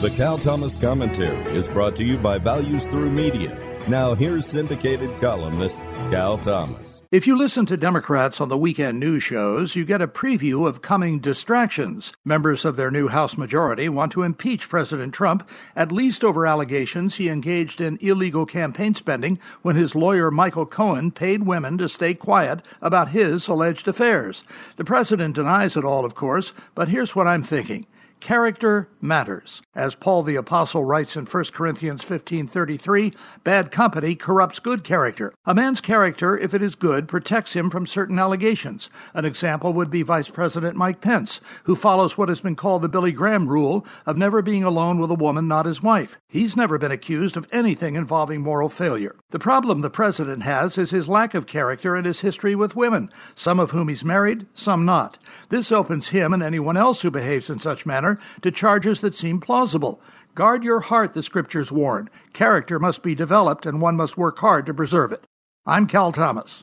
The Cal Thomas Commentary is brought to you by Values Through Media. Now, here's syndicated columnist Cal Thomas. If you listen to Democrats on the weekend news shows, you get a preview of coming distractions. Members of their new House majority want to impeach President Trump, at least over allegations he engaged in illegal campaign spending when his lawyer Michael Cohen paid women to stay quiet about his alleged affairs. The president denies it all, of course, but here's what I'm thinking. Character matters. As Paul the apostle writes in 1 Corinthians 15:33, bad company corrupts good character. A man's character, if it is good, protects him from certain allegations. An example would be Vice President Mike Pence, who follows what has been called the Billy Graham rule of never being alone with a woman not his wife. He's never been accused of anything involving moral failure. The problem the president has is his lack of character and his history with women, some of whom he's married, some not. This opens him and anyone else who behaves in such manner to charges that seem plausible. Guard your heart, the scriptures warn. Character must be developed, and one must work hard to preserve it. I'm Cal Thomas.